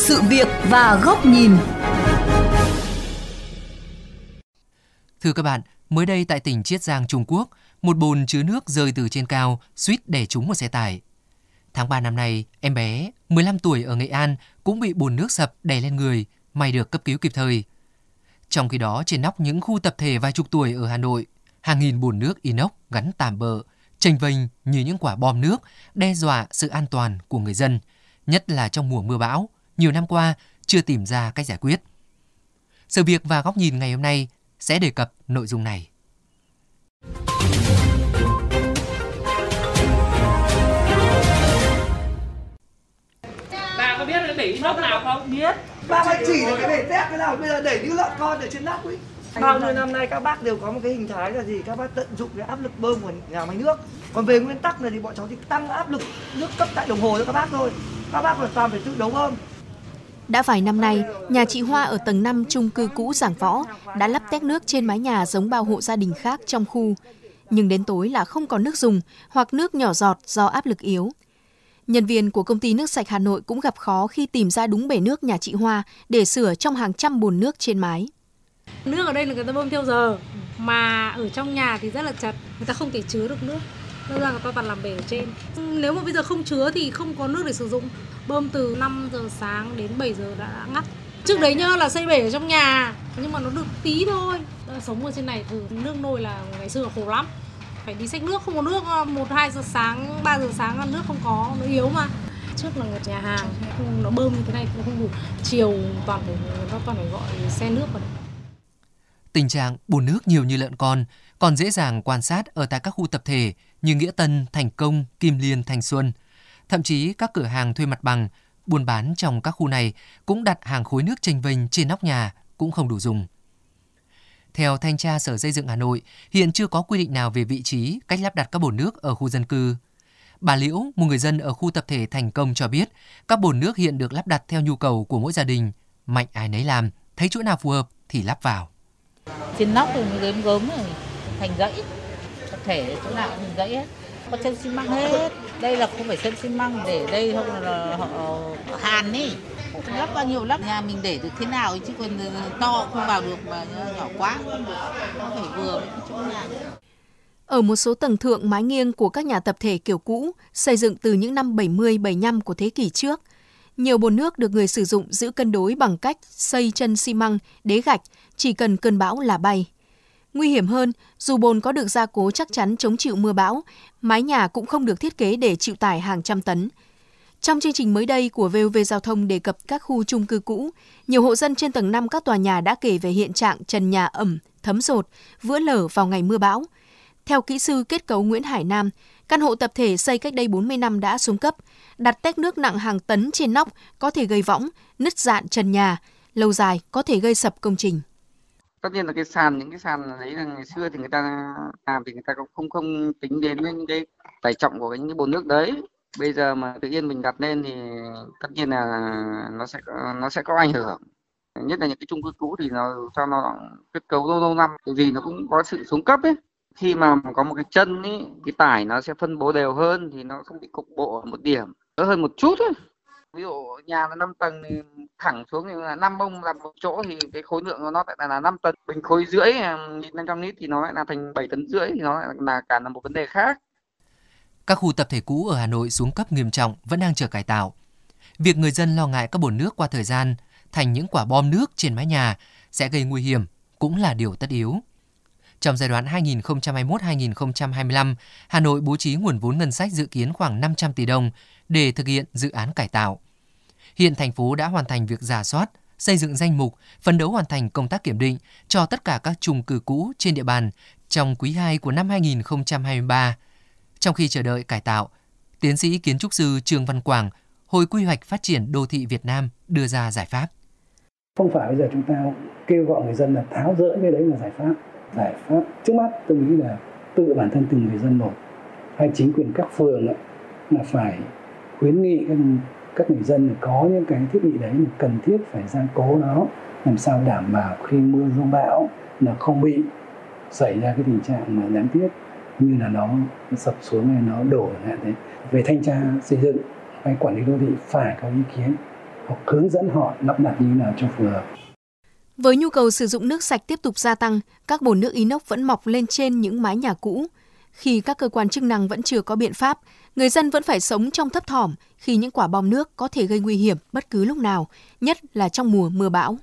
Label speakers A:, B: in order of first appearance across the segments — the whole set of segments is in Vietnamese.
A: sự việc và góc nhìn.
B: Thưa các bạn, mới đây tại tỉnh Chiết Giang, Trung Quốc, một bồn chứa nước rơi từ trên cao, suýt đè trúng một xe tải. Tháng 3 năm nay, em bé 15 tuổi ở Nghệ An cũng bị bồn nước sập đè lên người, may được cấp cứu kịp thời. Trong khi đó, trên nóc những khu tập thể vài chục tuổi ở Hà Nội, hàng nghìn bồn nước inox gắn tạm bờ, chênh vênh như những quả bom nước, đe dọa sự an toàn của người dân, nhất là trong mùa mưa bão, nhiều năm qua chưa tìm ra cách giải quyết. Sự việc và góc nhìn ngày hôm nay sẽ đề cập nội dung này.
C: Bà có biết để inox nào không?
D: Biết.
E: Ba phải chỉ là cái để tét cái nào bây giờ để như lợn con ở trên nóc ấy.
D: Bao nhiêu năm nay các bác đều có một cái hình thái là gì? Các bác tận dụng cái áp lực bơm của nhà máy nước. Còn về nguyên tắc là thì bọn cháu chỉ tăng áp lực nước cấp tại đồng hồ cho các bác thôi. Các bác hoàn toàn phải tự đấu bơm.
F: Đã vài năm nay, nhà chị Hoa ở tầng 5 chung cư cũ Giảng Võ đã lắp tét nước trên mái nhà giống bao hộ gia đình khác trong khu. Nhưng đến tối là không có nước dùng hoặc nước nhỏ giọt do áp lực yếu. Nhân viên của công ty nước sạch Hà Nội cũng gặp khó khi tìm ra đúng bể nước nhà chị Hoa để sửa trong hàng trăm bồn nước trên mái.
G: Nước ở đây là người ta bơm theo giờ, mà ở trong nhà thì rất là chật, người ta không thể chứa được nước. Nên ra người ta toàn làm bể ở trên. Ừ, nếu mà bây giờ không chứa thì không có nước để sử dụng. Bơm từ 5 giờ sáng đến 7 giờ đã ngắt. Trước đấy nhá là xây bể ở trong nhà, nhưng mà nó được tí thôi. Ờ, sống ở trên này từ nước nôi là ngày xưa khổ lắm phải đi xách nước không có nước ờ, một hai giờ sáng 3 giờ sáng nước không có nó yếu mà trước là người nhà hàng nó bơm như thế này cũng không đủ chiều toàn phải nó toàn phải gọi xe nước vào
B: Tình trạng bùn nước nhiều như lợn con còn dễ dàng quan sát ở tại các khu tập thể như Nghĩa Tân, Thành Công, Kim Liên, Thành Xuân. Thậm chí các cửa hàng thuê mặt bằng, buôn bán trong các khu này cũng đặt hàng khối nước chênh vênh trên nóc nhà cũng không đủ dùng. Theo thanh tra Sở Xây dựng Hà Nội, hiện chưa có quy định nào về vị trí, cách lắp đặt các bồn nước ở khu dân cư. Bà Liễu, một người dân ở khu tập thể Thành Công cho biết, các bồn nước hiện được lắp đặt theo nhu cầu của mỗi gia đình, mạnh ai nấy làm, thấy chỗ nào phù hợp thì lắp vào.
H: Trên nóc thì gớm gớm rồi thành dãy, tập thể chỗ nào cũng gãy dãy hết. Có chân xi măng hết. Đây là không phải chân xi măng để đây không là họ hàn ý lắp bao nhiêu lắp nhà mình để được thế nào chứ còn ờ, to không vào được mà nhỏ quá không được. Nó phải vừa với chỗ nhà
F: ở một số tầng thượng mái nghiêng của các nhà tập thể kiểu cũ, xây dựng từ những năm 70-75 của thế kỷ trước, nhiều bồn nước được người sử dụng giữ cân đối bằng cách xây chân xi măng, đế gạch, chỉ cần cơn bão là bay. Nguy hiểm hơn, dù bồn có được gia cố chắc chắn chống chịu mưa bão, mái nhà cũng không được thiết kế để chịu tải hàng trăm tấn. Trong chương trình mới đây của VOV Giao thông đề cập các khu chung cư cũ, nhiều hộ dân trên tầng 5 các tòa nhà đã kể về hiện trạng trần nhà ẩm, thấm rột, vữa lở vào ngày mưa bão. Theo kỹ sư kết cấu Nguyễn Hải Nam, căn hộ tập thể xây cách đây 40 năm đã xuống cấp, đặt tét nước nặng hàng tấn trên nóc có thể gây võng, nứt dạn trần nhà, lâu dài có thể gây sập công trình
I: tất nhiên là cái sàn, những cái sàn đấy là ngày xưa thì người ta làm thì người ta cũng không không tính đến những cái tải trọng của những cái bồn nước đấy. Bây giờ mà tự nhiên mình đặt lên thì tất nhiên là nó sẽ nó sẽ có ảnh hưởng. Nhất là những cái chung cư cũ thì nó cho nó kết cấu lâu lâu năm bởi vì nó cũng có sự xuống cấp ấy. Khi mà có một cái chân ấy cái tải nó sẽ phân bố đều hơn thì nó không bị cục bộ ở một điểm. Đỡ hơn một chút ấy ví dụ nhà là 5 tầng thì thẳng xuống thì là năm bông làm một chỗ thì cái khối lượng của nó lại là 5 tấn bình khối rưỡi à, năm trăm lít thì nó lại là thành 7 tấn rưỡi thì nó lại là cả là một vấn đề khác
B: các khu tập thể cũ ở Hà Nội xuống cấp nghiêm trọng, vẫn đang chờ cải tạo. Việc người dân lo ngại các bồn nước qua thời gian, thành những quả bom nước trên mái nhà sẽ gây nguy hiểm, cũng là điều tất yếu. Trong giai đoạn 2021-2025, Hà Nội bố trí nguồn vốn ngân sách dự kiến khoảng 500 tỷ đồng để thực hiện dự án cải tạo. Hiện thành phố đã hoàn thành việc giả soát, xây dựng danh mục, phấn đấu hoàn thành công tác kiểm định cho tất cả các chung cư cũ trên địa bàn trong quý 2 của năm 2023. Trong khi chờ đợi cải tạo, tiến sĩ kiến trúc sư Trương Văn Quảng, Hội Quy hoạch Phát triển Đô thị Việt Nam đưa ra giải pháp.
J: Không phải bây giờ chúng ta kêu gọi người dân là tháo rỡ cái đấy là giải pháp. Giải pháp trước mắt tôi nghĩ là tự bản thân từng người dân một hay chính quyền các phường là phải khuyến nghị các, các người dân có những cái thiết bị đấy là cần thiết phải gia cố nó làm sao đảm bảo khi mưa rông bão là không bị xảy ra cái tình trạng mà đáng tiếc như là nó, sập xuống hay nó đổ hạn thế về thanh tra xây dựng hay quản lý đô thị phải có ý kiến hoặc hướng dẫn họ lắp đặt như thế nào cho phù hợp.
F: Với nhu cầu sử dụng nước sạch tiếp tục gia tăng, các bồn nước inox vẫn mọc lên trên những mái nhà cũ. Khi các cơ quan chức năng vẫn chưa có biện pháp, người dân vẫn phải sống trong thấp thỏm khi những quả bom nước có thể gây nguy hiểm bất cứ lúc nào, nhất là trong mùa mưa bão.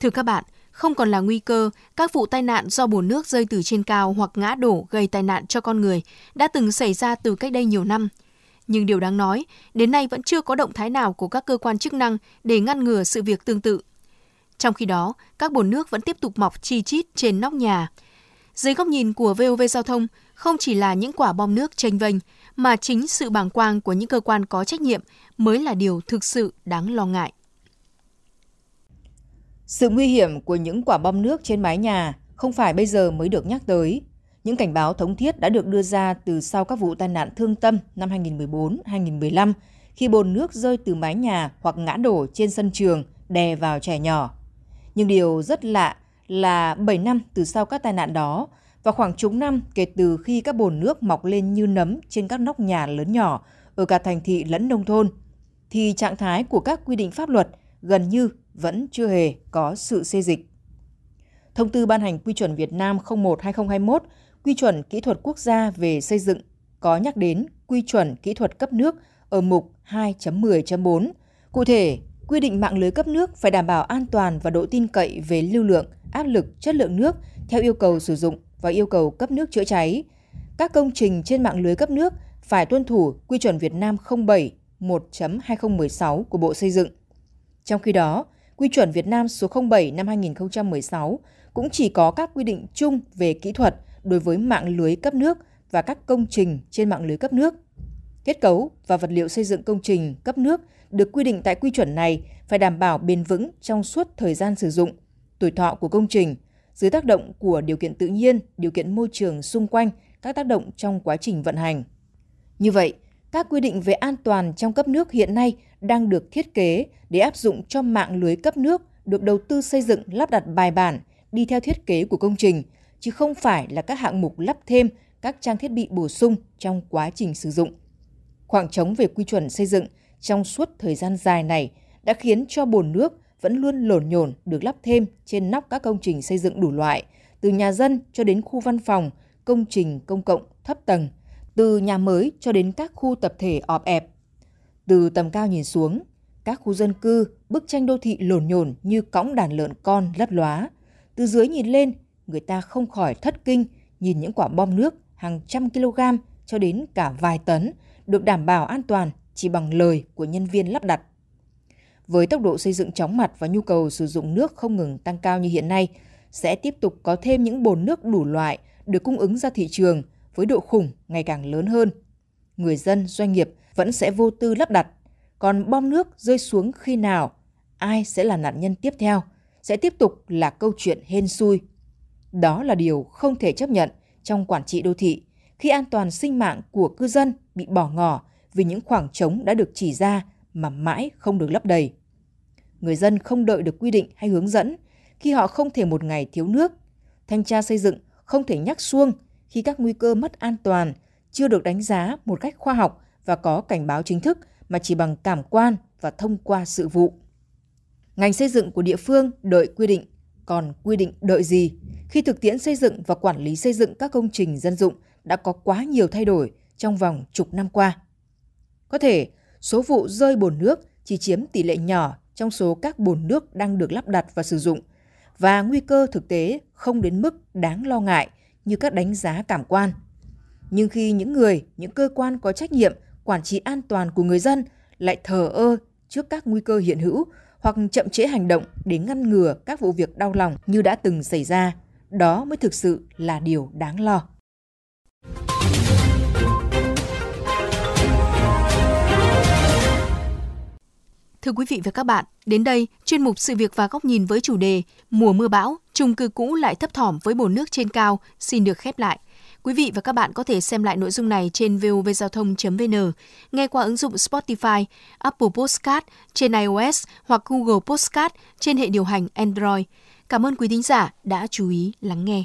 F: Thưa các bạn, không còn là nguy cơ, các vụ tai nạn do bồn nước rơi từ trên cao hoặc ngã đổ gây tai nạn cho con người đã từng xảy ra từ cách đây nhiều năm. Nhưng điều đáng nói, đến nay vẫn chưa có động thái nào của các cơ quan chức năng để ngăn ngừa sự việc tương tự. Trong khi đó, các bồn nước vẫn tiếp tục mọc chi chít trên nóc nhà. Dưới góc nhìn của VOV Giao thông, không chỉ là những quả bom nước tranh vênh, mà chính sự bàng quang của những cơ quan có trách nhiệm mới là điều thực sự đáng lo ngại.
K: Sự nguy hiểm của những quả bom nước trên mái nhà không phải bây giờ mới được nhắc tới. Những cảnh báo thống thiết đã được đưa ra từ sau các vụ tai nạn thương tâm năm 2014-2015 khi bồn nước rơi từ mái nhà hoặc ngã đổ trên sân trường đè vào trẻ nhỏ. Nhưng điều rất lạ là 7 năm từ sau các tai nạn đó và khoảng chục năm kể từ khi các bồn nước mọc lên như nấm trên các nóc nhà lớn nhỏ ở cả thành thị lẫn nông thôn, thì trạng thái của các quy định pháp luật gần như vẫn chưa hề có sự xê dịch. Thông tư ban hành quy chuẩn Việt Nam 01-2021, quy chuẩn kỹ thuật quốc gia về xây dựng có nhắc đến quy chuẩn kỹ thuật cấp nước ở mục 2.10.4. Cụ thể, quy định mạng lưới cấp nước phải đảm bảo an toàn và độ tin cậy về lưu lượng, áp lực, chất lượng nước theo yêu cầu sử dụng và yêu cầu cấp nước chữa cháy. Các công trình trên mạng lưới cấp nước phải tuân thủ quy chuẩn Việt Nam 07 1.2016 của Bộ Xây dựng. Trong khi đó, Quy chuẩn Việt Nam số 07 năm 2016 cũng chỉ có các quy định chung về kỹ thuật đối với mạng lưới cấp nước và các công trình trên mạng lưới cấp nước. Kết cấu và vật liệu xây dựng công trình cấp nước được quy định tại quy chuẩn này phải đảm bảo bền vững trong suốt thời gian sử dụng, tuổi thọ của công trình, dưới tác động của điều kiện tự nhiên, điều kiện môi trường xung quanh, các tác động trong quá trình vận hành. Như vậy, các quy định về an toàn trong cấp nước hiện nay đang được thiết kế để áp dụng cho mạng lưới cấp nước được đầu tư xây dựng lắp đặt bài bản, đi theo thiết kế của công trình, chứ không phải là các hạng mục lắp thêm các trang thiết bị bổ sung trong quá trình sử dụng. Khoảng trống về quy chuẩn xây dựng trong suốt thời gian dài này đã khiến cho bồn nước vẫn luôn lổn nhổn được lắp thêm trên nóc các công trình xây dựng đủ loại, từ nhà dân cho đến khu văn phòng, công trình công cộng thấp tầng, từ nhà mới cho đến các khu tập thể ọp ẹp. Từ tầm cao nhìn xuống, các khu dân cư, bức tranh đô thị lồn nhồn như cõng đàn lợn con lấp lóa. Từ dưới nhìn lên, người ta không khỏi thất kinh nhìn những quả bom nước hàng trăm kg cho đến cả vài tấn được đảm bảo an toàn chỉ bằng lời của nhân viên lắp đặt. Với tốc độ xây dựng chóng mặt và nhu cầu sử dụng nước không ngừng tăng cao như hiện nay, sẽ tiếp tục có thêm những bồn nước đủ loại được cung ứng ra thị trường với độ khủng ngày càng lớn hơn. Người dân, doanh nghiệp vẫn sẽ vô tư lắp đặt, còn bom nước rơi xuống khi nào, ai sẽ là nạn nhân tiếp theo, sẽ tiếp tục là câu chuyện hên xui. Đó là điều không thể chấp nhận trong quản trị đô thị khi an toàn sinh mạng của cư dân bị bỏ ngỏ vì những khoảng trống đã được chỉ ra mà mãi không được lấp đầy. Người dân không đợi được quy định hay hướng dẫn khi họ không thể một ngày thiếu nước. Thanh tra xây dựng không thể nhắc xuông khi các nguy cơ mất an toàn chưa được đánh giá một cách khoa học và có cảnh báo chính thức mà chỉ bằng cảm quan và thông qua sự vụ. Ngành xây dựng của địa phương đợi quy định, còn quy định đợi gì khi thực tiễn xây dựng và quản lý xây dựng các công trình dân dụng đã có quá nhiều thay đổi trong vòng chục năm qua. Có thể số vụ rơi bồn nước chỉ chiếm tỷ lệ nhỏ trong số các bồn nước đang được lắp đặt và sử dụng và nguy cơ thực tế không đến mức đáng lo ngại như các đánh giá cảm quan. Nhưng khi những người, những cơ quan có trách nhiệm quản trị an toàn của người dân lại thờ ơ trước các nguy cơ hiện hữu hoặc chậm trễ hành động để ngăn ngừa các vụ việc đau lòng như đã từng xảy ra, đó mới thực sự là điều đáng lo.
F: Thưa quý vị và các bạn, đến đây, chuyên mục Sự việc và góc nhìn với chủ đề Mùa mưa bão, chung cư cũ lại thấp thỏm với bồn nước trên cao xin được khép lại. Quý vị và các bạn có thể xem lại nội dung này trên vovgiao thông.vn, nghe qua ứng dụng Spotify, Apple Podcast trên iOS hoặc Google Podcast trên hệ điều hành Android. Cảm ơn quý thính giả đã chú ý lắng nghe.